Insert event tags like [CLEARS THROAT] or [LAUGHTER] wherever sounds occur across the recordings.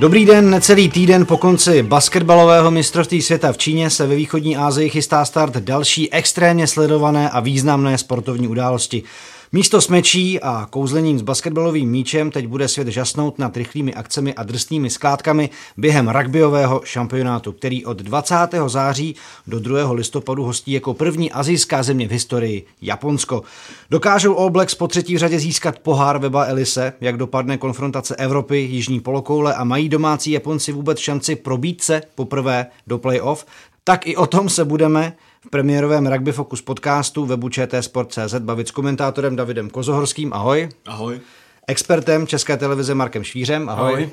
Dobrý den, necelý týden po konci basketbalového mistrovství světa v Číně se ve východní Asii chystá start další extrémně sledované a významné sportovní události. Místo smečí a kouzlením s basketbalovým míčem teď bude svět žasnout nad rychlými akcemi a drsnými skládkami během rugbyového šampionátu, který od 20. září do 2. listopadu hostí jako první azijská země v historii Japonsko. Dokážou All Blacks po třetí řadě získat pohár Weba Elise, jak dopadne konfrontace Evropy, Jižní polokoule a mají domácí Japonci vůbec šanci probít se poprvé do playoff? Tak i o tom se budeme v premiérovém Rugby Focus podcastu webu Sport.cz bavit s komentátorem Davidem Kozohorským. Ahoj. Ahoj. Expertem České televize Markem Švířem. Ahoj. Ahoj.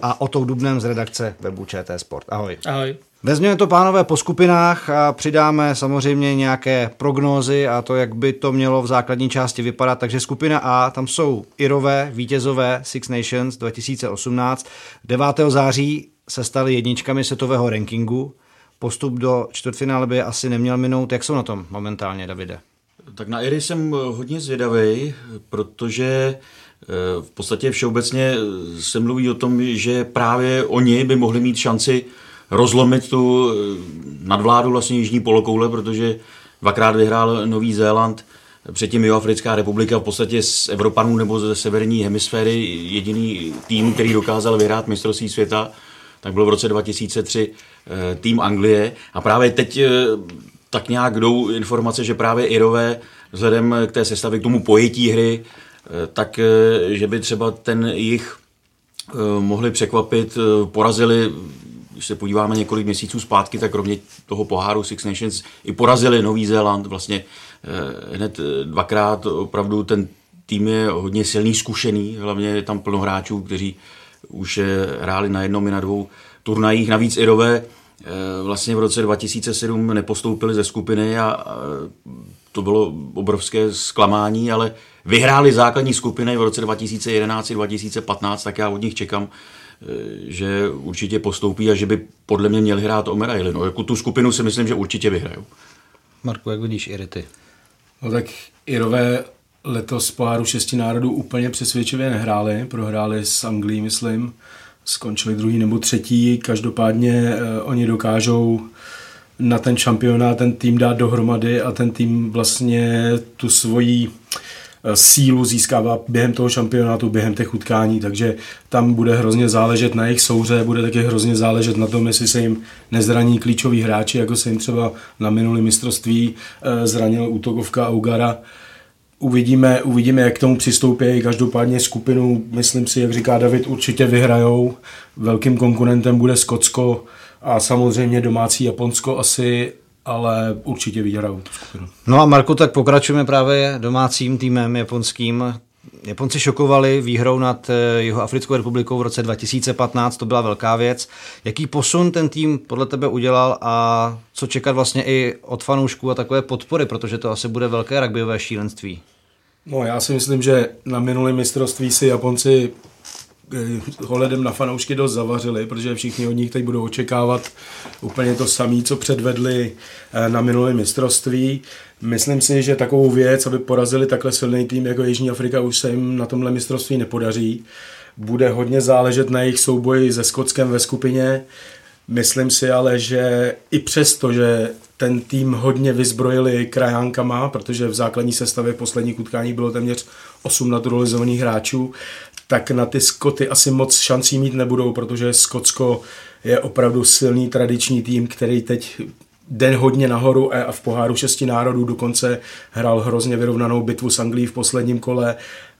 A Otou Dubnem z redakce webu ČT Sport. Ahoj. Ahoj. Vezměme to, pánové, po skupinách a přidáme samozřejmě nějaké prognózy a to, jak by to mělo v základní části vypadat. Takže skupina A, tam jsou Irové, vítězové Six Nations 2018. 9. září se stali jedničkami světového rankingu postup do čtvrtfinále by asi neměl minout. Jak jsou na tom momentálně, Davide? Tak na Iry jsem hodně zvědavý, protože eh, v podstatě všeobecně se mluví o tom, že právě oni by mohli mít šanci rozlomit tu eh, nadvládu vlastně Jižní polokoule, protože dvakrát vyhrál Nový Zéland, předtím Jihoafrická republika v podstatě z Evropanů nebo ze severní hemisféry jediný tým, který dokázal vyhrát mistrovství světa tak byl v roce 2003 eh, tým Anglie a právě teď eh, tak nějak jdou informace, že právě Irové vzhledem k té sestavě, k tomu pojetí hry, eh, tak že by třeba ten jich mohli překvapit, porazili když se podíváme několik měsíců zpátky, tak kromě toho poháru Six Nations i porazili Nový Zéland vlastně hned dvakrát. Opravdu ten tým je hodně silný, zkušený, hlavně je tam plno hráčů, kteří už hráli na jednom i na dvou turnajích. Navíc Irové eh, vlastně v roce 2007 nepostoupili ze skupiny a to bylo obrovské zklamání, ale vyhráli základní skupiny v roce 2011 2015, tak já od nich čekám, eh, že určitě postoupí a že by podle mě měli hrát o medaily. No, jako tu skupinu si myslím, že určitě vyhrajou. Marku, jak vidíš Irity? No tak Irové letos poháru šesti národů úplně přesvědčivě nehráli, prohráli s Anglií, myslím, skončili druhý nebo třetí, každopádně eh, oni dokážou na ten šampionát ten tým dát dohromady a ten tým vlastně tu svoji eh, sílu získává během toho šampionátu, během těch utkání, takže tam bude hrozně záležet na jejich souře, bude taky hrozně záležet na tom, jestli se jim nezraní klíčoví hráči, jako se jim třeba na minulý mistrovství eh, zranil útokovka Augara, Uvidíme, uvidíme, jak k tomu přistoupí. Každopádně skupinu, myslím si, jak říká David, určitě vyhrajou. Velkým konkurentem bude Skotsko a samozřejmě domácí Japonsko asi, ale určitě vyhrajou skupinu. No a Marku, tak pokračujeme právě domácím týmem japonským, Japonci šokovali výhrou nad eh, jeho Africkou republikou v roce 2015, to byla velká věc. Jaký posun ten tým podle tebe udělal a co čekat vlastně i od fanoušků a takové podpory, protože to asi bude velké rugbyové šílenství? No já si myslím, že na minulém mistrovství si Japonci ohledem na fanoušky dost zavařili, protože všichni od nich teď budou očekávat úplně to samé, co předvedli eh, na minulém mistrovství. Myslím si, že takovou věc, aby porazili takhle silný tým jako Jižní Afrika, už se jim na tomhle mistrovství nepodaří. Bude hodně záležet na jejich souboji se Skotskem ve skupině. Myslím si ale, že i přesto, že ten tým hodně vyzbrojili krajánkama, protože v základní sestavě v posledních utkání bylo téměř 8 naturalizovaných hráčů, tak na ty Skoty asi moc šancí mít nebudou, protože Skotsko je opravdu silný tradiční tým, který teď den hodně nahoru a v poháru šesti národů dokonce hrál hrozně vyrovnanou bitvu s Anglií v posledním kole.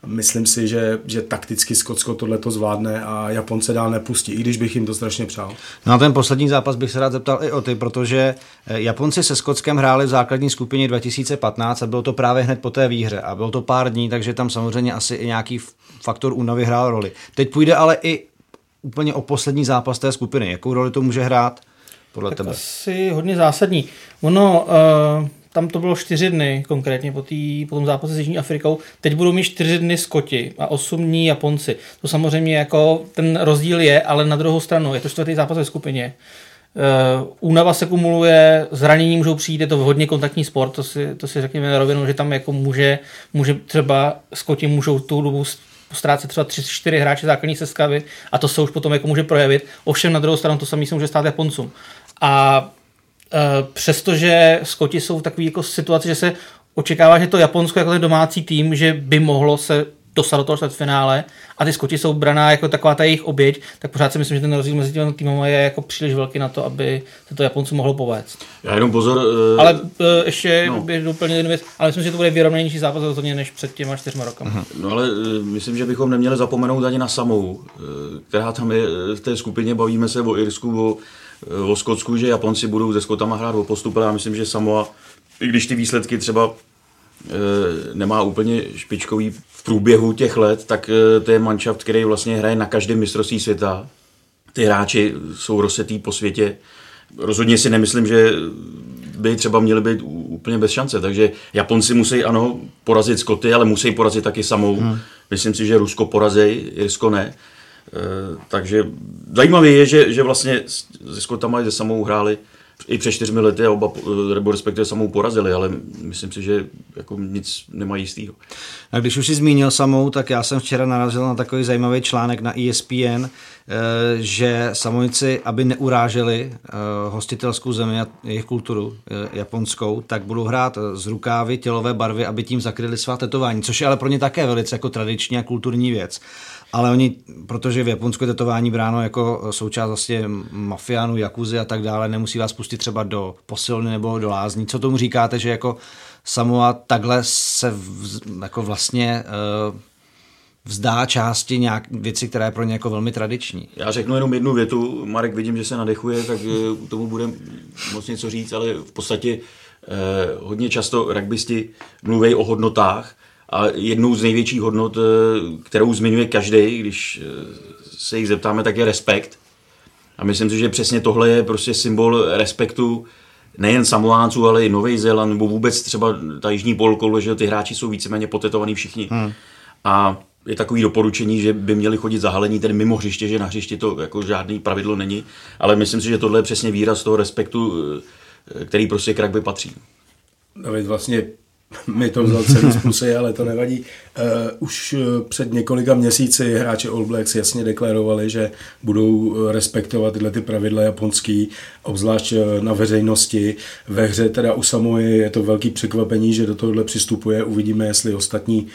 Myslím si, že, že takticky Skotsko tohle to zvládne a Japonce dál nepustí, i když bych jim to strašně přál. No a ten poslední zápas bych se rád zeptal i o ty, protože eh, Japonci se Skotskem hráli v základní skupině 2015 a bylo to právě hned po té výhře a bylo to pár dní, takže tam samozřejmě asi i nějaký faktor únavy hrál roli. Teď půjde ale i úplně o poslední zápas té skupiny. Jakou roli to může hrát? Podle tak tebe? Asi hodně zásadní. Ono, uh, tam to bylo čtyři dny konkrétně po, tý, po tom zápase s Jižní Afrikou. Teď budou mít čtyři dny Skoti a osm dní Japonci. To samozřejmě jako ten rozdíl je, ale na druhou stranu je to čtvrtý zápas ve skupině. Uh, únava se kumuluje, zranění můžou přijít, je to hodně kontaktní sport, to si, to si řekněme na rovinu, že tam jako může, může třeba Skoti můžou tu dobu ztrácet třeba 3-4 hráče základní sestavy a to se už potom jako může projevit. Ovšem na druhou stranu to samé se může stát Japoncům. A e, přestože Skoti jsou v takové jako situaci, že se očekává, že to Japonsko jako ten domácí tým, že by mohlo se dostat do toho finále a ty Skoti jsou braná jako taková ta jejich oběť, tak pořád si myslím, že ten rozdíl mezi těmi týmy je jako příliš velký na to, aby se to Japoncu mohlo povést. Já jenom pozor. Uh, ale uh, ještě no. bych doplnil jednu věc, ale myslím, že to bude vyrovnanější zápas rozhodně než před těma čtyřma rokama. Uh-huh. No ale uh, myslím, že bychom neměli zapomenout ani na samou, uh, která tam je v té skupině, bavíme se o Irsku, o, o Skotsku, že Japonci budou se Skotama hrát o postup, ale já myslím, že Samoa, i když ty výsledky třeba nemá úplně špičkový v průběhu těch let, tak to je manšaft, který vlastně hraje na každém mistrovství světa. Ty hráči jsou rozsetý po světě. Rozhodně si nemyslím, že by třeba měli být úplně bez šance. Takže Japonci musí, ano, porazit Skoty, ale musí porazit taky samou. Hmm. Myslím si, že Rusko porazí, Irsko ne. E, takže zajímavé je, že, že vlastně se Skotama se samou hráli i před čtyřmi lety a oba, nebo respektive samou porazili, ale myslím si, že jako nic nemají jistýho. A když už si zmínil samou, tak já jsem včera narazil na takový zajímavý článek na ESPN, eh, že samojci, aby neuráželi eh, hostitelskou zemi a jejich kulturu eh, japonskou, tak budou hrát z rukávy tělové barvy, aby tím zakryli svá tetování, což je ale pro ně také velice jako tradiční a kulturní věc. Ale oni, protože v Japonsku je tetování bráno jako součást vlastně mafiánů, jakuzy a tak dále, nemusí vás pustit třeba do posilny nebo do lázní. Co tomu říkáte, že jako Samoa takhle se v, jako vlastně uh, vzdá části nějak věci, která je pro ně jako velmi tradiční. Já řeknu jenom jednu větu, Marek vidím, že se nadechuje, tak uh, tomu bude moc něco říct, ale v podstatě uh, hodně často rugbysti mluví o hodnotách a jednou z největších hodnot, kterou zmiňuje každý, když se jich zeptáme, tak je respekt. A myslím si, že přesně tohle je prostě symbol respektu nejen Samoánců, ale i Nový Zéland, nebo vůbec třeba ta jižní polkoule, že ty hráči jsou víceméně potetovaní všichni. Hmm. A je takový doporučení, že by měli chodit zahalení tedy mimo hřiště, že na hřišti to jako žádný pravidlo není, ale myslím si, že tohle je přesně výraz toho respektu, který prostě k rugby patří. David vlastně mi to vzal celý z ale to nevadí. Uh, už eh, před několika měsíci hráči All Blacks jasně deklarovali, že budou eh, respektovat tyhle ty pravidla japonský, obzvlášť na veřejnosti. Ve hře teda u Samoy je to velký překvapení, že do tohohle přistupuje. Uvidíme, jestli ostatní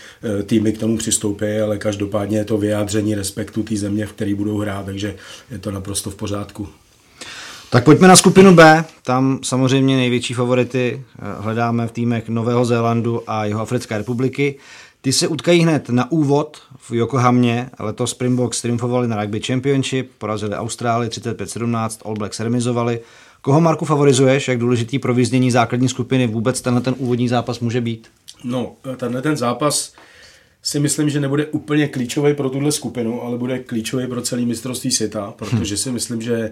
týmy k tomu přistoupí, ale každopádně je to vyjádření respektu té země, v které budou hrát, takže je to naprosto v pořádku. Tak pojďme na skupinu B. Tam samozřejmě největší favority eh, hledáme v týmech Nového Zélandu a jeho Africké republiky. Ty se utkají hned na úvod v Yokohamě. Letos Springboks triumfovali na Rugby Championship, porazili Austrálii 35-17, All Blacks remizovali. Koho, Marku, favorizuješ? Jak důležitý pro vyznění základní skupiny vůbec tenhle ten úvodní zápas může být? No, tenhle ten zápas si myslím, že nebude úplně klíčový pro tuhle skupinu, ale bude klíčový pro celý mistrovství světa, protože si myslím, že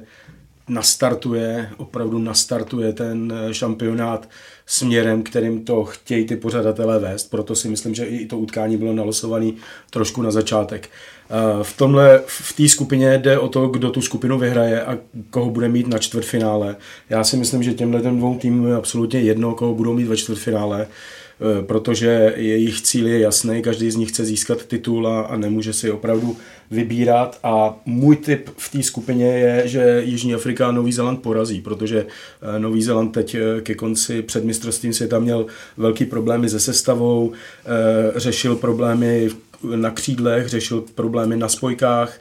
nastartuje, opravdu nastartuje ten eh, šampionát směrem, kterým to chtějí ty pořadatelé vést. Proto si myslím, že i to utkání bylo nalosované trošku na začátek. Eh, v tomhle, v té skupině jde o to, kdo tu skupinu vyhraje a koho bude mít na čtvrtfinále. Já si myslím, že těmhle dvou týmům je absolutně jedno, koho budou mít ve čtvrtfinále. Eh, protože jejich cíl je jasný, každý z nich chce získat titul a, nemůže si opravdu vybírat. A můj tip v té skupině je, že Jižní Afrika a Nový Zéland porazí, protože eh, Nový Zéland teď eh, ke konci před mistrovstvím světa měl velký problémy se sestavou, řešil problémy na křídlech, řešil problémy na spojkách,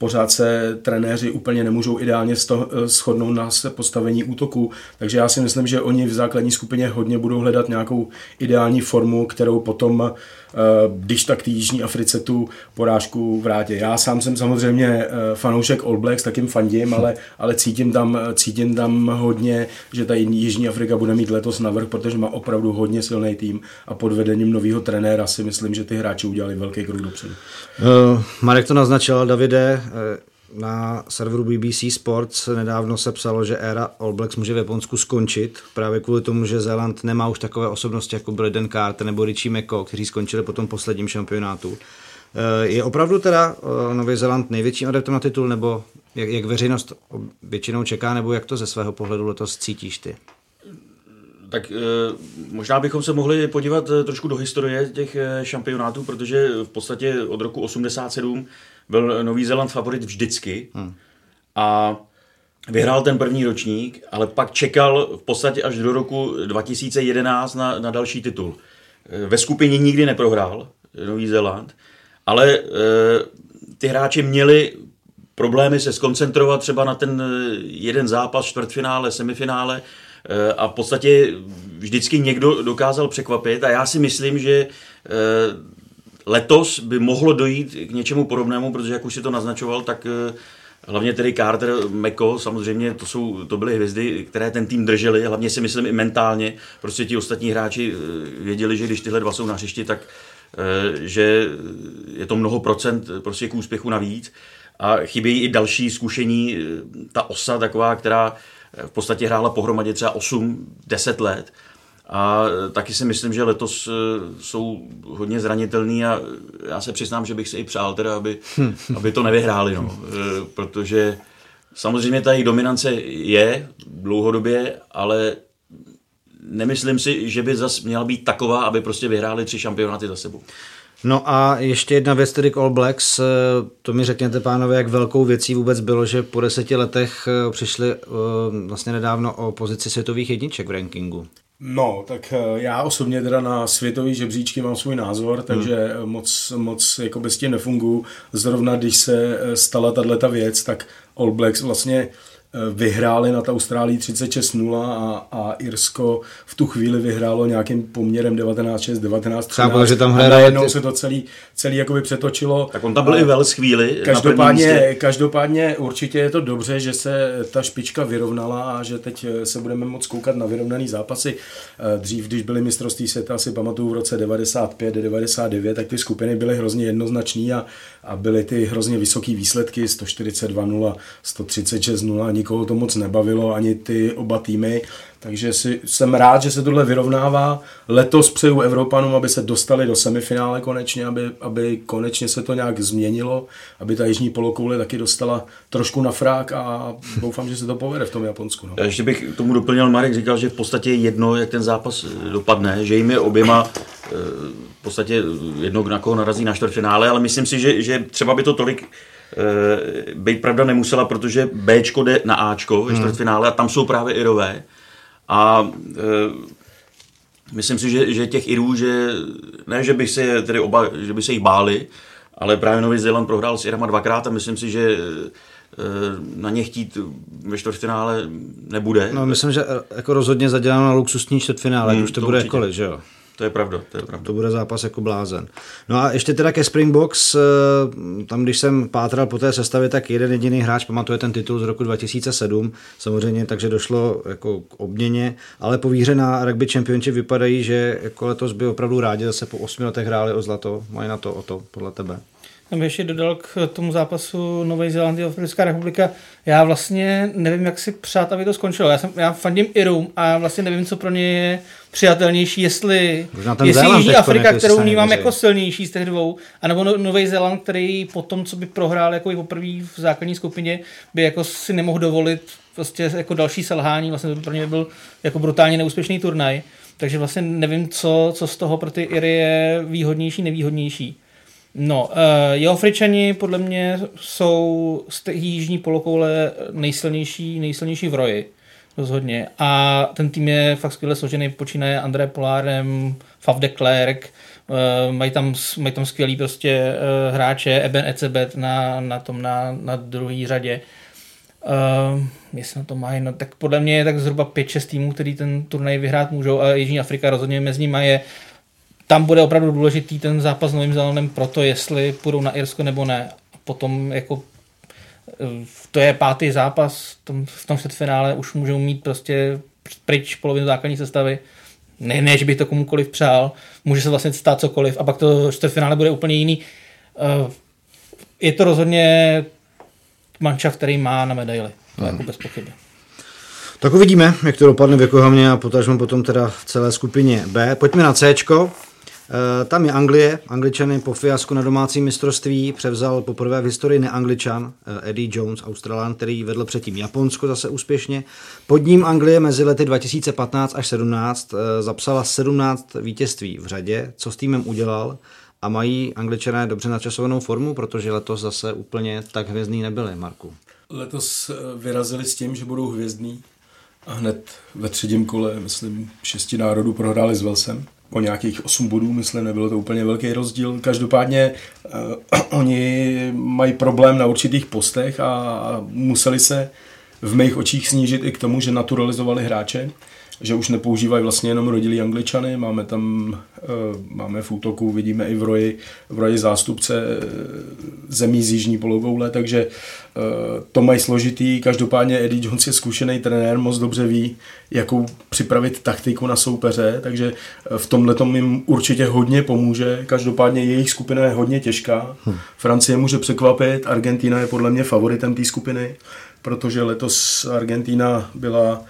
pořád se trenéři úplně nemůžou ideálně eh, shodnout na postavení útoku, takže já si myslím, že oni v základní skupině hodně budou hledat nějakou ideální formu, kterou potom když tak té Jižní Africe tu porážku vrátí. Já sám jsem samozřejmě eh, fanoušek All Blacks, tak jim fandím, ale, ale cítím, tam, cítím tam hodně, že ta Jižní Afrika bude mít letos navrh, protože má opravdu hodně silný tým a pod vedením nového trenéra si myslím, že ty hráči udělali velký krok dopředu. Uh, Marek to naznačil, Davide, na serveru BBC Sports nedávno se psalo, že éra All Blacks může v Japonsku skončit právě kvůli tomu, že Zéland nemá už takové osobnosti jako Dan Carter nebo Richie Meko, kteří skončili po tom posledním šampionátu. Eh, je opravdu teda eh, Nový Zéland největším adeptem na titul, nebo jak, jak veřejnost většinou čeká, nebo jak to ze svého pohledu letos cítíš ty? tak možná bychom se mohli podívat trošku do historie těch šampionátů, protože v podstatě od roku 87 byl Nový Zéland favorit vždycky. Hmm. A vyhrál ten první ročník, ale pak čekal v podstatě až do roku 2011 na, na další titul. Ve skupině nikdy neprohrál Nový Zéland, ale e, ty hráči měli problémy se skoncentrovat třeba na ten jeden zápas, čtvrtfinále, semifinále e, a v podstatě vždycky někdo dokázal překvapit a já si myslím, že e, letos by mohlo dojít k něčemu podobnému, protože jak už si to naznačoval, tak e, Hlavně tedy Carter, Meko, samozřejmě to, jsou, to byly hvězdy, které ten tým drželi, hlavně si myslím i mentálně. Prostě ti ostatní hráči eh, věděli, že když tyhle dva jsou na hřišti, tak eh, že je to mnoho procent prostě k úspěchu navíc. A chybějí i další zkušení, eh, ta osa taková, která v podstatě hrála pohromadě třeba 8-10 let a taky si myslím, že letos e, jsou hodně zranitelný a já se přiznám, že bych si i přál teda, aby, [LAUGHS] aby to nevyhráli, no. E, protože samozřejmě ta jejich dominance je dlouhodobě, ale nemyslím si, že by zas měla být taková, aby prostě vyhráli tři šampionáty za sebou. No a ještě jedna věc tedy k All Blacks. E, to mi řekněte, pánové, jak velkou věcí vůbec bylo, že po deseti letech přišli vlastně nedávno o pozici světových jedniček v rankingu. No, tak eh, já osobně teda na světový žebříčky mám svůj názor, takže hmm. moc, moc jako bez tím nefunguji. Zrovna když se eh, stala tato věc, tak All Blacks vlastně Eh, vyhráli nad Austrálií 36-0 a, a Irsko v tu chvíli vyhrálo nějakým poměrem 19-6, 19-13. že tam hraje a najednou se to celý, celý jakoby přetočilo. Tak on tam byl a, i Vels chvíli. Každopádně, každopádně určitě je to dobře, že se ta špička vyrovnala a že teď eh, se budeme moc koukat na vyrovnaný zápasy. Eh, dřív, když byly mistrovství světa, si pamatuju v roce 95, 99, tak ty skupiny byly hrozně jednoznačný a, a byly ty hrozně vysoké výsledky 142-0, 136-0, nikoho to moc nebavilo, ani ty oba týmy. Takže si, jsem rád, že se tohle vyrovnává. Letos přeju Evropanům, aby se dostali do semifinále konečně, aby, aby konečně se to nějak změnilo, aby ta jižní polokoule taky dostala trošku na frák a doufám, že se to povede v tom Japonsku. No. Já ještě bych tomu doplnil, Marek říkal, že v podstatě jedno, jak ten zápas eh, dopadne, že jim je oběma eh, v podstatě jedno, na koho narazí na čtvrtfinále, ale myslím si, že, že třeba by to tolik e, být pravda nemusela, protože Bčko jde na Ačko ve hmm. čtvrtfinále a tam jsou právě Irové. A e, myslím si, že, že těch Irů, že ne, že bych se tedy oba, že by se jich báli, ale právě Nový Zéland prohrál s Irama dvakrát a myslím si, že e, na ně chtít ve čtvrtfinále nebude. No, myslím, že jako rozhodně zaděláno na luxusní čtvrtfinále, hmm, už to, to bude jakkoliv, že jo? To je pravda, to je pravda. To bude zápas jako blázen. No a ještě teda ke Springboks, eh, tam když jsem pátral po té sestavě, tak jeden jediný hráč pamatuje ten titul z roku 2007, samozřejmě, takže došlo jako k obměně, ale po výhře na Rugby Championship vypadají, že jako letos by opravdu rádi zase po osmi letech hráli o zlato. Mají na to o to, podle tebe. Tam ještě dodal k tomu zápasu Nové Zélandie a Africká republika. Já vlastně nevím, jak si přát, aby to skončilo. Já, jsem, já fandím Irum a vlastně nevím, co pro ně je přijatelnější, jestli, jestli Jižní Afrika, kterou vnímám jako silnější z těch dvou, anebo no, Nový Zéland, který po tom, co by prohrál jako i poprvé v základní skupině, by jako si nemohl dovolit prostě jako další selhání, vlastně to pro ně byl jako brutálně neúspěšný turnaj. Takže vlastně nevím, co, co z toho pro ty Iry je výhodnější, nevýhodnější. No, uh, jeho Afričani podle mě jsou z té jižní polokoule nejsilnější, nejsilnější v roji. Rozhodně. A ten tým je fakt skvěle složený, počínaje André Polárem, Fav de Klerk, uh, mají, tam, mají tam skvělý prostě uh, hráče, Eben Ecebet na, na tom na, na druhé řadě. Uh, jestli na to mají, no tak podle mě je tak zhruba 5-6 týmů, který ten turnaj vyhrát můžou a Jižní Afrika rozhodně mezi nimi je tam bude opravdu důležitý ten zápas s Novým Zélandem pro to, jestli půjdou na Irsko nebo ne. A potom jako eh, to je pátý zápas v tom čtvrtfinále, už můžou mít prostě pryč polovinu základní sestavy. Ne, ne, že bych to komukoliv přál, může se vlastně stát cokoliv a pak to čtvrtfinále bude úplně jiný. Eh, je to rozhodně manča, který má na medaily, to jako bez pochyby. Tak uvidíme, jak to dopadne v Yokohamě a potažmo potom teda v celé skupině B. Pojďme na C. Eh, tam je Anglie. Angličany po fiasku na domácím mistrovství převzal poprvé v historii neangličan eh, Eddie Jones, Australan, který vedl předtím Japonsko zase úspěšně. Pod ním Anglie mezi lety 2015 až 17 eh, zapsala 17 vítězství v řadě. Co s týmem udělal? A mají angličané dobře načasovanou formu, protože letos zase úplně tak hvězdný nebyli, Marku. Letos vyrazili s tím, že budou hvězdní a hned ve třetím kole, myslím, šesti národů prohráli s Velsem o nějakých 8 bodů, myslím, nebylo to úplně velký rozdíl. Každopádně uh, [CLEARS THROAT] oni mají problém na určitých postech a museli se v mých očích snížit i k tomu, že naturalizovali hráče že už nepoužívají vlastně jenom rodilí angličany, máme tam, eh, máme v útoku, vidíme i v roji, v roji zástupce eh, zemí z jižní polokoule, takže eh, to mají složitý, každopádně Eddie Jones je zkušený trenér, moc dobře ví, jakou připravit taktiku na soupeře, takže v tomhle tom jim určitě hodně pomůže, každopádně jejich skupina je hodně těžká, hm. Francie může překvapit, Argentina je podle mě favoritem té skupiny, protože letos Argentina byla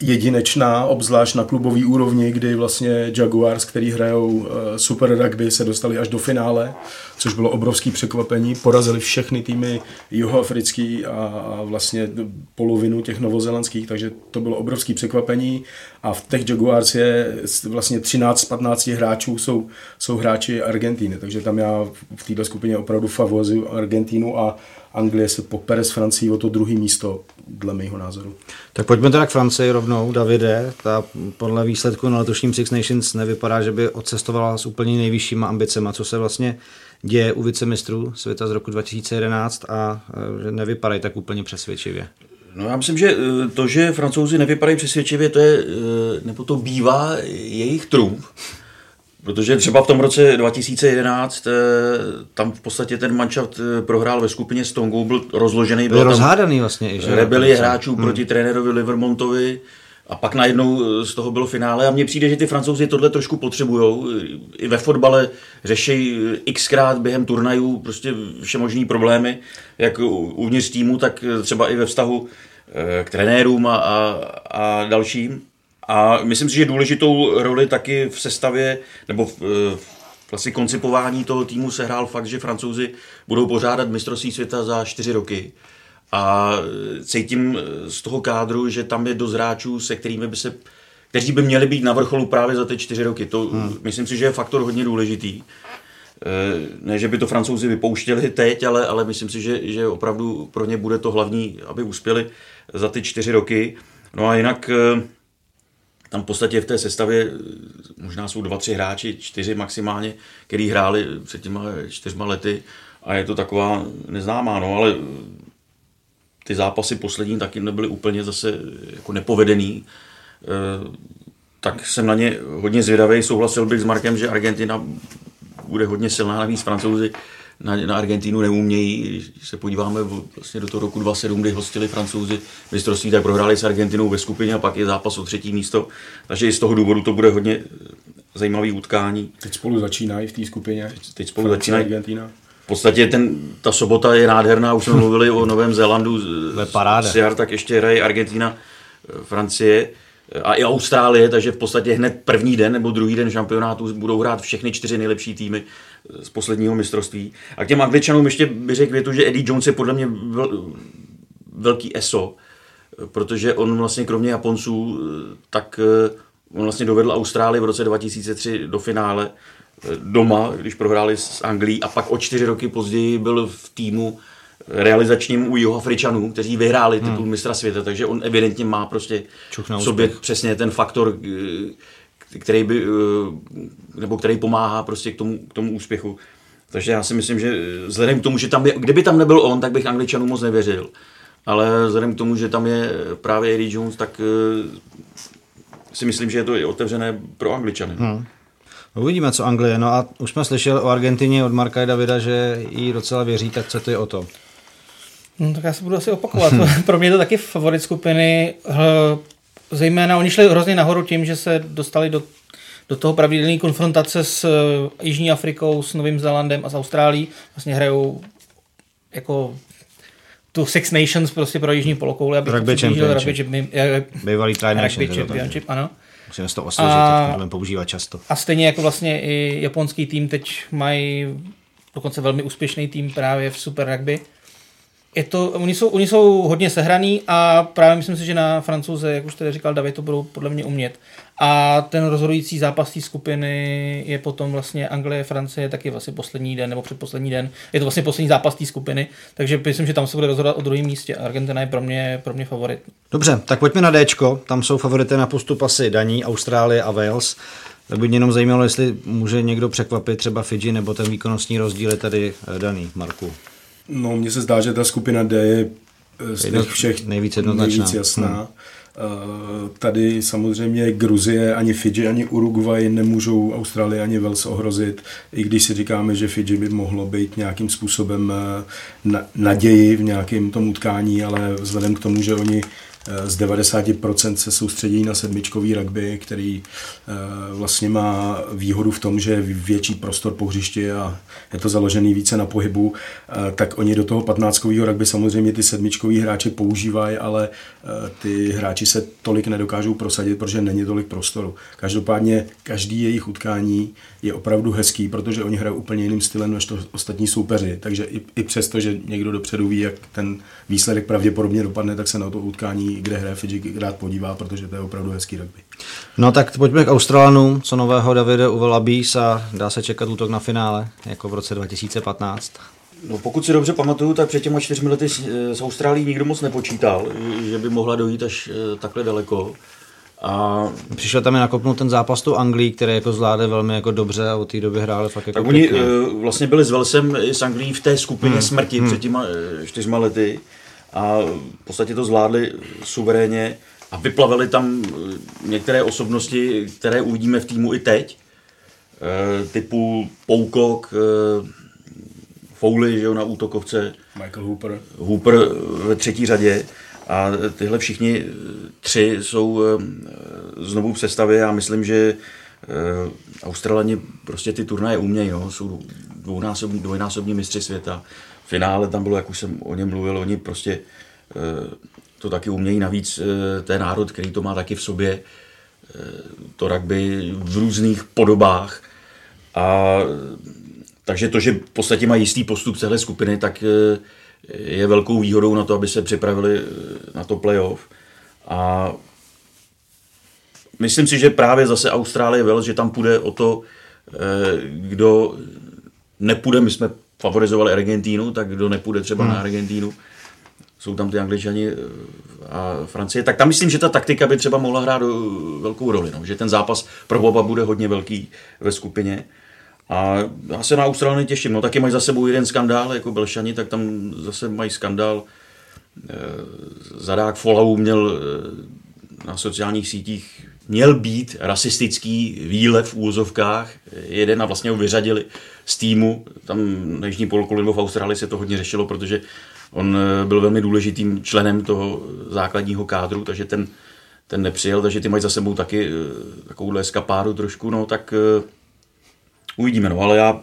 jedinečná, obzvlášť na klubový úrovni, kdy vlastně Jaguars, který hrajou eh, super rugby, se dostali až do finále, což bylo obrovský překvapení. Porazili všechny týmy jihoafrický a vlastně polovinu těch novozelandských, takže to bylo obrovský překvapení. A v těch Jaguars je vlastně 13 z 15 hráčů jsou, jsou hráči Argentíny, takže tam já v této skupině opravdu favorizuju Argentínu a Anglie se popere s Francií o to druhé místo, dle mého názoru. Tak pojďme teda k Francii rovnou. Davide, ta podle výsledku na letošním Six Nations nevypadá, že by odcestovala s úplně nejvyššíma ambicema, co se vlastně děje u vicemistrů světa z roku 2011 a e, že nevypadají tak úplně přesvědčivě. No já myslím, že e, to, že francouzi nevypadají přesvědčivě, to je, e, nebo to bývá jejich trumf. Protože třeba v tom roce 2011 eh, tam v podstatě ten manšaft eh, prohrál ve skupině s Tongou, byl rozložený. Byl rozhádaný vlastně. Že? Rebeli hráčů hmm. proti trenérovi Livermontovi a pak najednou eh, z toho bylo finále a mně přijde, že ty francouzi tohle trošku potřebují. I ve fotbale řeší xkrát během turnajů prostě všemožní problémy, jak uvnitř týmu, tak třeba i ve vztahu k trenérům a, a, a dalším. A myslím si, že důležitou roli taky v sestavě nebo v, v vlastně koncipování toho týmu se hrál fakt, že francouzi budou pořádat mistrovství světa za čtyři roky. A cítím z toho kádru, že tam je dost hráčů, se kterými by se, kteří by měli být na vrcholu právě za ty čtyři roky. To hmm. myslím si, že je faktor hodně důležitý. Ne, že by to francouzi vypouštěli teď, ale, ale myslím si, že, že opravdu pro ně bude to hlavní, aby uspěli za ty čtyři roky. No a jinak tam v podstatě v té sestavě možná jsou dva, tři hráči, čtyři maximálně, který hráli před těma čtyřma lety a je to taková neznámá, no, ale ty zápasy poslední taky nebyly úplně zase jako nepovedený. Tak jsem na ně hodně zvědavý, souhlasil bych s Markem, že Argentina bude hodně silná, navíc francouzi na, na Argentínu neumějí. Když se podíváme vlastně do toho roku 2007, kdy hostili francouzi mistrovství, tak prohráli s Argentinou ve skupině a pak je zápas o třetí místo. Takže i z toho důvodu to bude hodně zajímavý utkání. Teď spolu začínají v té skupině. Teď, teď spolu začínají. Argentina. V podstatě ten, ta sobota je nádherná, už jsme [LAUGHS] mluvili o Novém Zélandu. Siar, tak ještě hraje Argentina, Francie a i Austrálie, takže v podstatě hned první den nebo druhý den šampionátu budou hrát všechny čtyři nejlepší týmy z posledního mistrovství. A k těm Angličanům ještě bych řekl větu, že Eddie Jones je podle mě vel, velký ESO, protože on vlastně kromě Japonců, tak eh, on vlastně dovedl Austrálii v roce 2003 do finále eh, doma, když prohráli s Anglií a pak o čtyři roky později byl v týmu realizačním u jeho Afričanů, kteří vyhráli titul hmm. mistra světa, takže on evidentně má prostě v sobě přesně ten faktor, eh, který by, eh, nebo který pomáhá prostě k tomu, k tomu úspěchu. Takže já si myslím, že vzhledem k tomu, že tam je, kdyby tam nebyl on, tak bych Angličanů moc nevěřil. Ale vzhledem k tomu, že tam je právě Eddie Jones, tak eh, si myslím, že je to otevřené pro Angličany. Hmm. Uvidíme, co Anglie. No a už jsme slyšeli o Argentině od Marka Davida, že jí docela věří, tak co to je o to? No, tak já se budu asi opakovat. [LAUGHS] Pro mě je to taky favorit skupiny. Zejména oni šli hrozně nahoru tím, že se dostali do, do toho pravidelné konfrontace s eh, Jižní Afrikou, s Novým Zélandem a s Austrálií. Vlastně hrajou jako tu Six Nations prostě pro Jižní polokouli. Rugby Championship. Rugby, Bývalý Tri Nations. Rugby Championship, ano. Musíme to osvěžit, a, to budeme používat často. A stejně jako vlastně i japonský tým teď mají dokonce velmi úspěšný tým právě v Super Rugby, je to, oni, jsou, oni jsou hodně sehraný a právě myslím si, že na francouze, jak už tady říkal David, to budou podle mě umět. A ten rozhodující zápas té skupiny je potom vlastně Anglie, Francie, taky vlastně poslední den nebo předposlední den. Je to vlastně poslední zápas té skupiny, takže myslím, že tam se bude rozhodovat o druhém místě. Argentina je pro mě, pro mě favorit. Dobře, tak pojďme na Dčko. Tam jsou favority na postup asi Daní, Austrálie a Wales. Tak by mě jenom zajímalo, jestli může někdo překvapit třeba Fidži, nebo ten výkonnostní rozdíl je tady eh, daný, Marku. No, mně se zdá, že ta skupina D je eh, z těch všech nejvíc, nejvíc jasná. Hmm. Tady samozřejmě Gruzie, ani Fidži, ani Uruguay nemůžou Austrálii ani Wales ohrozit, i když si říkáme, že Fidži by mohlo být nějakým způsobem eh, naději v nějakém tom utkání, ale vzhledem k tomu, že oni z 90% se soustředí na sedmičkový rugby, který eh, vlastně má výhodu v tom, že je větší prostor po hřišti a je to založený více na pohybu, eh, tak oni do toho 15 rugby samozřejmě ty sedmičkový hráči používají, ale eh, ty hráči se tolik nedokážou prosadit, protože není tolik prostoru. Každopádně každý jejich utkání je opravdu hezký, protože oni hrají úplně jiným stylem než to ostatní soupeři. Takže i, i přesto, že někdo dopředu ví, jak ten výsledek pravděpodobně dopadne, tak se na to utkání, kde hraje Fidži, rád podívá, protože to je opravdu hezký rugby. No tak pojďme k Australanům, co nového Davide Uvelabís a dá se čekat útok na finále, jako v roce 2015. No pokud si dobře pamatuju, tak před těma čtyřmi lety z Austrálií nikdo moc nepočítal, že by mohla dojít až eh, takhle daleko. A přišel tam je nakopnout ten zápas tu Anglii, který jako zvládne velmi jako dobře a od té doby hráli fakt jako Tak oni uh, vlastně byli s Velsem i s Anglií v té skupině hmm. smrti hmm. před těma uh, čtyřma lety a v podstatě to zvládli suverénně a vyplavili tam některé osobnosti, které uvidíme v týmu i teď, uh, typu Poukok, uh, Foley, že jo, na útokovce. Michael Hooper. Hooper ve třetí řadě. A tyhle všichni tři jsou eh, znovu v sestavě a myslím, že eh, Australani prostě ty turnaje umějí, no. jsou dvojnásobní, dvojnásobní mistři světa. V finále tam bylo, jak už jsem o něm mluvil, oni prostě eh, to taky umějí. Navíc ten národ, který to má taky v sobě, to rugby v různých podobách. A takže to, že v podstatě mají jistý postup celé skupiny, tak je velkou výhodou na to, aby se připravili na to playoff. A myslím si, že právě zase Austrálie Wales, že tam půjde o to, eh, kdo nepůjde, my jsme favorizovali Argentínu, tak kdo nepůjde třeba hmm. na Argentínu, jsou tam ty Angličani eh, a Francie, tak tam myslím, že ta taktika by třeba mohla hrát velkou roli, no, že ten zápas pro oba bude hodně velký ve skupině. A já se na Austrálii těším, no taky mají za sebou jeden skandál, jako Belšani, tak tam zase mají skandál, Eh, zadák Folau měl eh, na sociálních sítích měl být rasistický výlev v úvozovkách, jeden a vlastně ho vyřadili z týmu, tam na Jižní polokuli v Austrálii se to hodně řešilo, protože on eh, byl velmi důležitým členem toho základního kádru, takže ten, ten nepřijel, takže ty mají za sebou taky takovouhle skapádu trošku, no tak uvidíme, no, ale já,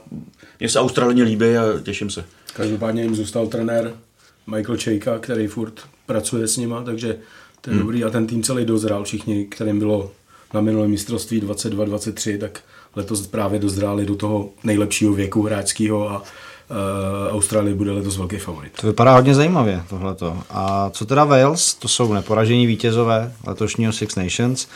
mně se Austrálně líbí a těším se. Každopádně jim zůstal trenér Michael Chejka, který furt pracuje s nima, takže to je hmm. dobrý a ten tým celý dozrál všichni, kterým bylo na minulém mistrovství 22-23, tak letos právě dozráli do toho nejlepšího věku hráčského a Austrálie bude letos velký favorit. To vypadá hodně zajímavě tohleto. A co teda Wales? To jsou neporažení vítězové letošního Six Nations.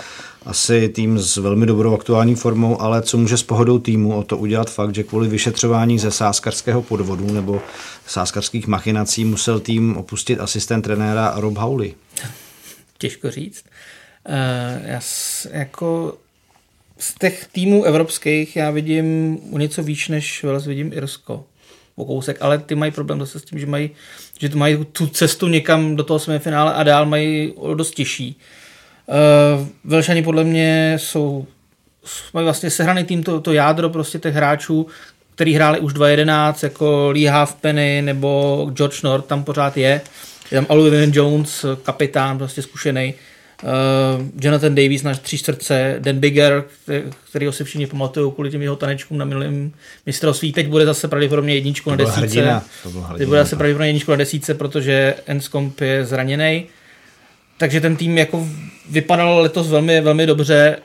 Asi tým s velmi dobrou aktuální formou, ale co může s pohodou týmu o to udělat fakt, že kvůli vyšetřování ze sáskarského podvodu nebo sáskarských machinací musel tým opustit asistent trenéra Rob Howley? Těžko říct. Uh, já s, jako z těch týmů evropských já vidím o něco víc, než Wales vidím Irsko o kousek, ale ty mají problém zase s tím, že mají, že mají tu cestu někam do toho semifinále a dál mají dost těžší. Uh, Velšani podle mě jsou mají vlastně sehraný tým, to, to jádro prostě těch hráčů, který hráli už 2.11, jako Lee Halfpenny nebo George North tam pořád je. Je tam Oliver Jones, kapitán, prostě zkušený. Uh, Jonathan Davis na tři srdce, Dan Bigger, který ho si všichni pamatují kvůli těm jeho tanečkům na minulém mistrovství. Teď bude zase pravděpodobně jedničku na desíce. Hrdina. To hrdina. Teď bude zase pravděpodobně jedničku na desíce, protože Enscomp je zraněný. Takže ten tým jako vypadal letos velmi, velmi dobře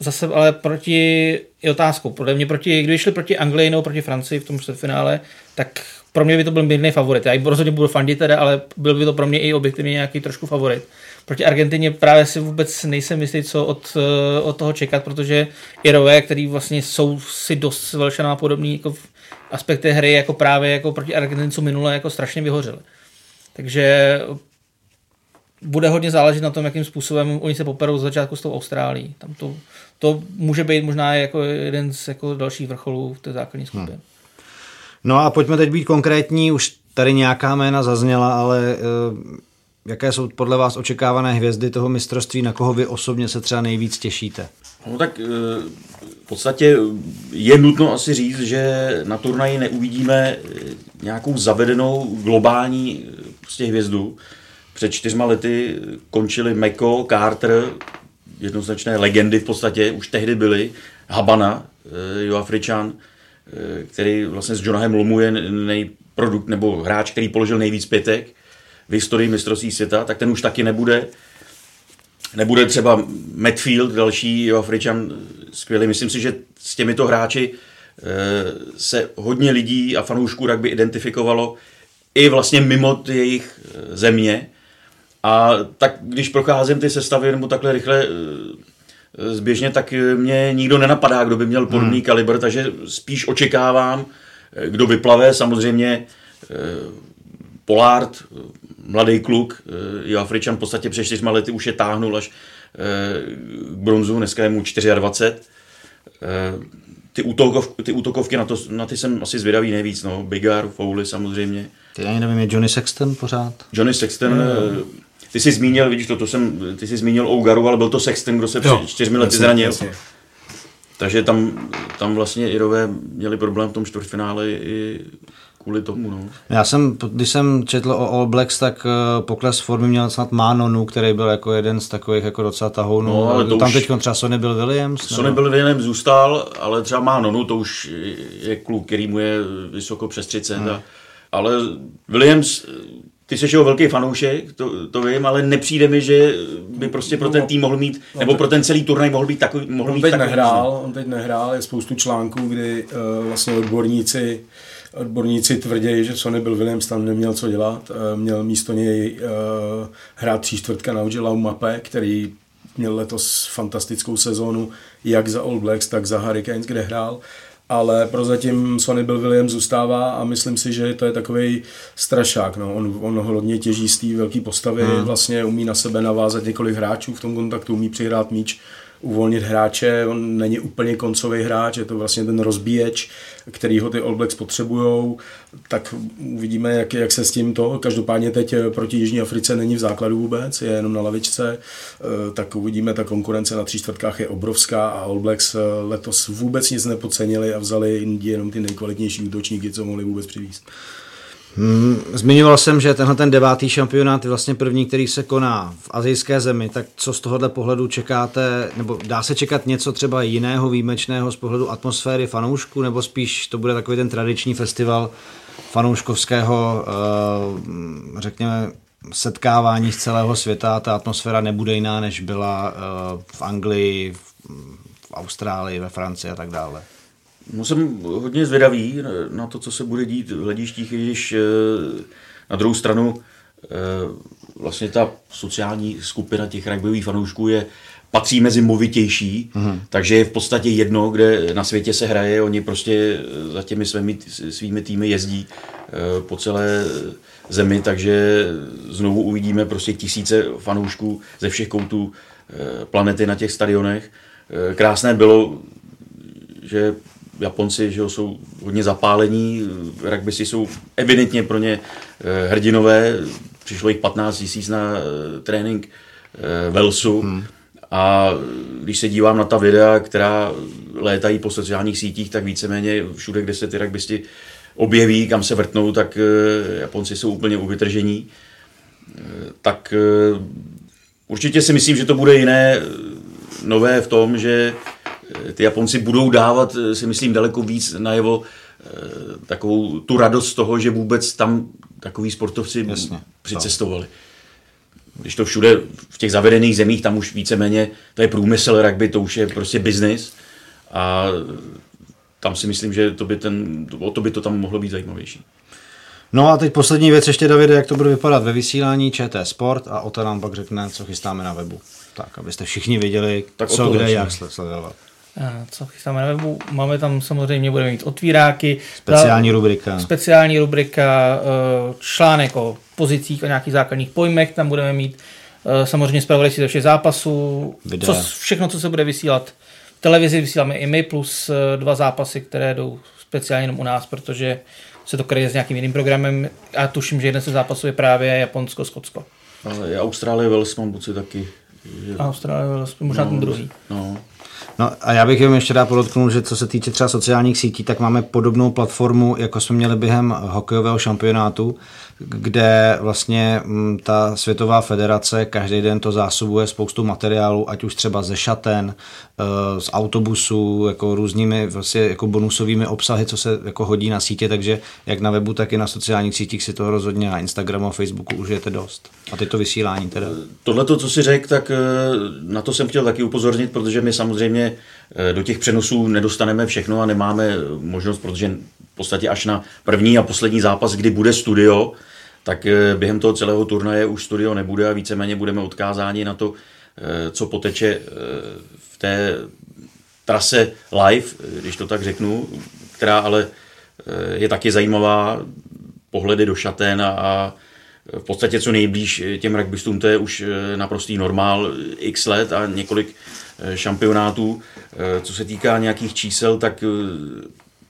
zase ale proti, je otázkou, podle mě proti, kdyby šli proti Anglii nebo proti Francii v tom čtvrtfinále, tak pro mě by to byl mírný favorit. Já rozhodně budu fandit teda, ale byl by to pro mě i objektivně nějaký trošku favorit. Proti Argentině právě si vůbec nejsem jistý, co od, od toho čekat, protože Irové, který vlastně jsou si dost velšená podobný jako v aspekty hry, jako právě jako proti Argentincu minule, jako strašně vyhořeli. Takže bude hodně záležet na tom, jakým způsobem oni se poperou z začátku s tou Austrálií. Tam to, to může být možná jako jeden z jako dalších vrcholů v té základní skupiny. Hmm. No a pojďme teď být konkrétní, už tady nějaká jména zazněla, ale uh, jaké jsou podle vás očekávané hvězdy toho mistrovství, na koho vy osobně se třeba nejvíc těšíte? No tak uh, v podstatě je nutno asi říct, že na turnaji neuvidíme nějakou zavedenou globální prostě hvězdu. Před čtyřma lety končili Meko, Carter, jednoznačné legendy v podstatě, už tehdy byly, Habana, Joafričan, Eh, který vlastně s Jonahem Lomu je nejprodukt, nebo hráč, který položil nejvíc pětek v historii mistrovství světa, tak ten už taky nebude. Nebude třeba Medfield, další Afričan, skvělý. Myslím si, že s těmito hráči eh, se hodně lidí a fanoušků rugby identifikovalo i vlastně mimo jejich eh, země. A tak když procházím ty sestavy nebo takhle rychle zběžně, tak mě nikdo nenapadá, kdo by měl podobný hmm. kalibr, takže spíš očekávám, kdo vyplave, samozřejmě eh, Polard, mladý kluk, eh, Afričan v podstatě před čtyřma lety už je táhnul až eh, k bronzu, dneska je mu 24. Ty, útokov, ty útokovky, na, to, na ty jsem asi zvědavý nejvíc, no. Bigar, Fouly samozřejmě. Ty ani nevím, je Johnny Sexton pořád? Johnny Sexton, mm. Ty jsi zmínil, vidíš to, to jsem, ty jsi zmínil Ougaru, ale byl to Sexton, kdo se před čtyřmi lety zranil. Jasně. Takže tam, tam vlastně Irové měli problém v tom čtvrtfinále i kvůli tomu. No. Já jsem, když jsem četl o All Blacks, tak uh, pokles formy měl snad Manonu, který byl jako jeden z takových jako docela tahounů. No, ale to tam už... teď třeba Sonny byl Williams? Sonny byl Williams zůstal, ale třeba Manonu, to už je kluk, který mu je vysoko přes 30. Hmm. A, ale Williams ty jsi jeho velký fanoušek, to, to vím, ale nepřijde mi, že by prostě pro ten tým mohl mít, no, nebo pro ten celý turnaj mohl být takový. Mohl on mít teď takový, nehrál, on teď nehrál, je spoustu článků, kdy uh, vlastně odborníci Odborníci tvrdí, že Sony byl Williams tam neměl co dělat. Uh, měl místo něj uh, hrát tří čtvrtka na Lau Mape, který měl letos fantastickou sezónu jak za All Blacks, tak za Hurricanes, kde hrál ale prozatím Sonny Bill Williams zůstává a myslím si, že to je takový strašák. No. On, on hodně těží z té velké postavy, hmm. vlastně umí na sebe navázat několik hráčů v tom kontaktu, umí přihrát míč uvolnit hráče, on není úplně koncový hráč, je to vlastně ten rozbíječ, který ho ty All Blacks potřebujou, tak uvidíme, jak, jak se s tím to, každopádně teď proti Jižní Africe není v základu vůbec, je jenom na lavičce, eh, tak uvidíme, ta konkurence na tří čtvrtkách je obrovská a All Blacks eh, letos vůbec nic nepocenili a vzali Indii jenom ty nejkvalitnější útočníky, co mohli vůbec přivést. Hmm, zmiňoval jsem, že tenhle ten devátý šampionát je vlastně první, který se koná v azijské zemi, tak co z tohohle pohledu čekáte, nebo dá se čekat něco třeba jiného, výjimečného z pohledu atmosféry fanoušků, nebo spíš to bude takový ten tradiční festival fanouškovského, eh, řekněme, setkávání z celého světa, ta atmosféra nebude jiná, než byla eh, v Anglii, v Austrálii, ve Francii a tak dále. No jsem hodně zvědavý na to, co se bude dít v hledištích, když eh, na druhou stranu eh, vlastně ta sociální skupina těch rugbyových fanoušků je patří mezi movitější, mm. takže je v podstatě jedno, kde na světě se hraje, oni prostě za těmi svými, svými týmy jezdí eh, po celé zemi, takže znovu uvidíme prostě tisíce fanoušků ze všech koutů planety na těch stadionech. Krásné bylo, že Japonci že jsou hodně zapálení, rugbysi jsou evidentně pro ně eh, hrdinové, přišlo jich 15 tisíc na eh, trénink eh, Velsu hmm. a když se dívám na ta videa, která létají po sociálních sítích, tak víceméně všude, kde se ty rugbysti objeví, kam se vrtnou, tak Japonci jsou úplně uvytržení. Tak určitě si myslím, že to bude jiné, nové v tom, že ty Japonci budou dávat, eh, si myslím, daleko víc najevo eh, takovou tu radost z toho, že vůbec tam takový sportovci Jasně, přicestovali. když to všude v těch zavedených zemích, tam už víceméně to je průmysl rugby, to už je prostě biznis a tam si myslím, že to by ten, o to by to tam mohlo být zajímavější. No a teď poslední věc ještě, Davide, jak to bude vypadat ve vysílání ČT Sport a o to nám pak řekne, co chystáme na webu. Tak, abyste všichni viděli, tak co, kde, jak sledovat. Co chystáme na webu? Máme tam samozřejmě, budeme mít otvíráky. Speciální rubrika. Speciální rubrika, eh, článek o pozicích a nějakých základních pojmech, tam budeme mít eh, samozřejmě zpravodajství ze všech zápasů, co, všechno, co se bude vysílat. V televizi vysíláme i my, plus eh, dva zápasy, které jdou speciálně jenom u nás, protože se to kryje s nějakým jiným programem a tuším, že jeden se zápasů je právě Japonsko-Skotsko. Ale Austrálie, Wales mám pocit taky. Že... Austrálie, Wales, možná no, ten druhý. No. No a já bych jenom ještě rád podotknul, že co se týče třeba sociálních sítí, tak máme podobnou platformu, jako jsme měli během hokejového šampionátu, kde vlastně mm, ta světová federace každý den to zásobuje spoustu materiálu, ať už třeba ze šaten, eh, z autobusů, jako různými vlastně jako bonusovými obsahy, co se jako hodí na sítě, takže jak na webu, tak i na sociálních sítích si toho rozhodně na Instagramu a Facebooku užijete dost. A teď to vysílání teda. Tohle, co si řekl, tak eh, na to jsem chtěl taky upozornit, protože my samozřejmě eh, do těch přenosů nedostaneme všechno a nemáme možnost, protože v podstatě až na první a poslední zápas, kdy bude studio, tak eh, během toho celého turnaje už studio nebude a víceméně budeme odkázáni na to, eh, co poteče v té trase live, když to tak řeknu, která ale je taky zajímavá, pohledy do šatén a, v podstatě co nejblíž těm rugbystům, to je už naprostý normál, x let a několik šampionátů. Co se týká nějakých čísel, tak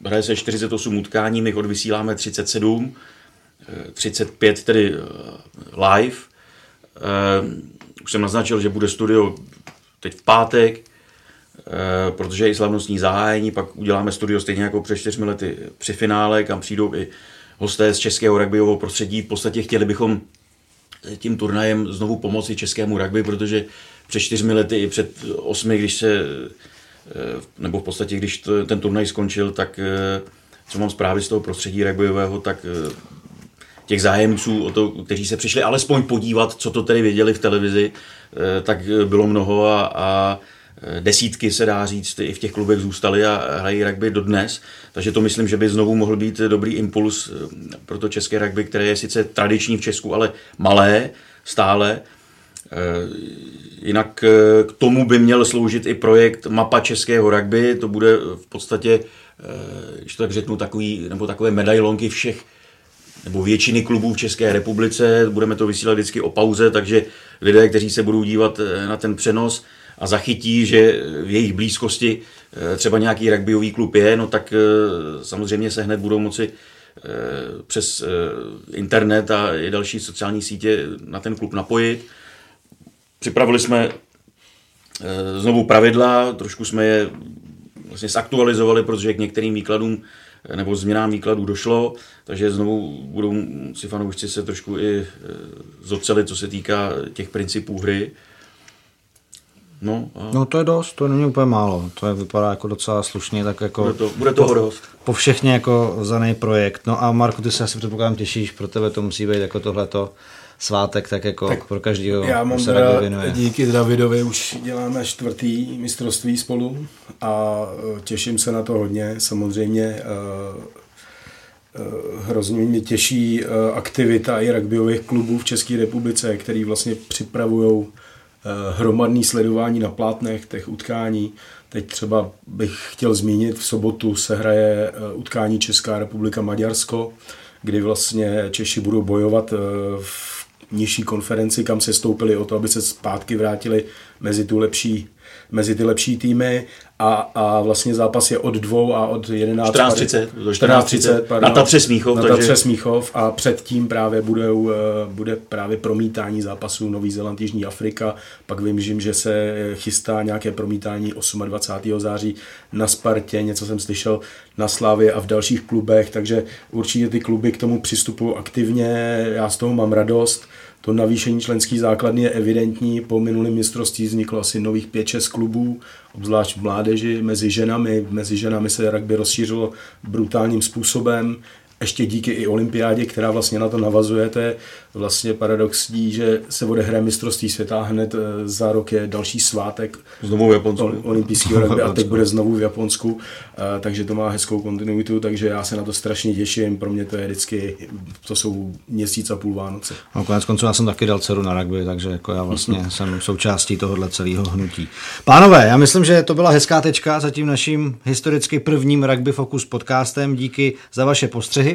hraje se 48 utkání, my odvysíláme 37, 35 tedy eh, live. Eh, už jsem naznačil, že bude studio teď v pátek, eh, protože je i slavnostní zahájení, pak uděláme studio stejně jako před čtyřmi lety při finále, kam přijdou i hosté z českého rugbyového prostředí. V podstatě chtěli bychom tím turnajem znovu pomoci českému rugby, protože před čtyřmi lety i před osmi, když se, nebo v podstatě, když to, ten turnaj skončil, tak co mám zprávy z toho prostředí rugbyového, tak těch zájemců, o to, kteří se přišli alespoň podívat, co to tedy věděli v televizi, eh, tak bylo mnoho a, a eh, desítky se dá říct, i v těch klubech zůstali a hrají rugby dodnes. Takže to myslím, že by znovu mohl být dobrý impuls eh, pro to české rugby, které je sice tradiční v Česku, ale malé stále. Jinak k tomu by měl sloužit i projekt Mapa českého rugby. To bude v podstatě, když to tak řeknu, takový, nebo takové medailonky všech nebo většiny klubů v České republice. Budeme to vysílat vždycky o pauze, takže lidé, kteří se budou dívat eh, na ten přenos a zachytí, že v jejich blízkosti eh, třeba nějaký rugbyový klub je, no tak eh, samozřejmě se hned budou moci přes internet a i další sociální sítě na ten klub napojit. Připravili jsme znovu pravidla, trošku jsme je vlastně zaktualizovali, protože k některým výkladům nebo změnám výkladů došlo, takže znovu budou si fanoušci se trošku i e, zocelit, co se týká těch principů hry. No, a... no to je dost, to není úplně málo, to je, vypadá jako docela slušně, tak jako... Bude, to, bude toho dost. Po všechně jako za nej projekt. No a Marku, ty se asi předpokládám těšíš, pro tebe to musí být jako tohleto svátek, tak jako tak pro každého já mám se teda, věnuje. Díky Davidovi už děláme čtvrtý mistrovství spolu a e, těším se na to hodně. Samozřejmě e, e, hrozně mě těší aktivita i rugbyových klubů v České republice, který vlastně připravují hromadný sledování na plátnech těch utkání. Teď třeba bych chtěl zmínit, v sobotu se hraje utkání Česká republika Maďarsko, kdy vlastně Češi budou bojovat v nižší konferenci, kam se stoupili o to, aby se zpátky vrátili mezi tu lepší mezi ty lepší týmy a, a vlastně zápas je od dvou a od 11. 14.30. 14.30 na Tatře Smíchov. Na takže... Tatře Smíchov a předtím právě budou, eh, bude právě promítání zápasů Nový Zéland, Jižní Afrika. Pak vím, že se chystá nějaké promítání 28. září na Spartě, něco jsem slyšel na Slávě a v dalších klubech, takže určitě ty kluby k tomu přistupují aktivně, já z toho mám radost. To navýšení členský základny je evidentní. Po minulém mistrovství vzniklo asi nových 5-6 klubů, obzvlášť v mládeži, mezi ženami. Mezi ženami se rugby rozšířilo brutálním způsobem ještě díky i olympiádě, která vlastně na to navazuje, to je vlastně paradoxní, že se odehraje mistrovství světa hned eh, za rok je další svátek. Znovu v Japonsku. Olympijského rugby a teď bude znovu v Japonsku, eh, takže to má hezkou kontinuitu, takže já se na to strašně těším. Pro mě to je vždycky, to jsou měsíc a půl Vánoce. No, konec konců já jsem taky dal dceru na rugby, takže jako já vlastně [LAUGHS] jsem součástí tohohle celého hnutí. Pánové, já myslím, že to byla hezká tečka za tím naším historicky prvním Rugby Focus podcastem. Díky za vaše postřehy.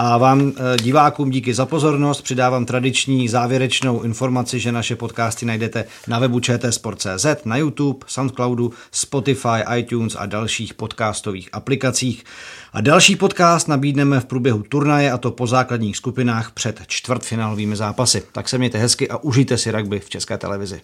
A vám eh, divákům díky za pozornost. Přidávám tradiční závěrečnou informaci, že naše podcasty najdete na webu čtsport.cz, na YouTube, Soundcloudu, Spotify, iTunes a dalších podcastových aplikacích. A další podcast nabídneme v průběhu turnaje a to po základních skupinách před čtvrtfinálovými zápasy. Tak se mějte hezky a užijte si rugby v České televizi.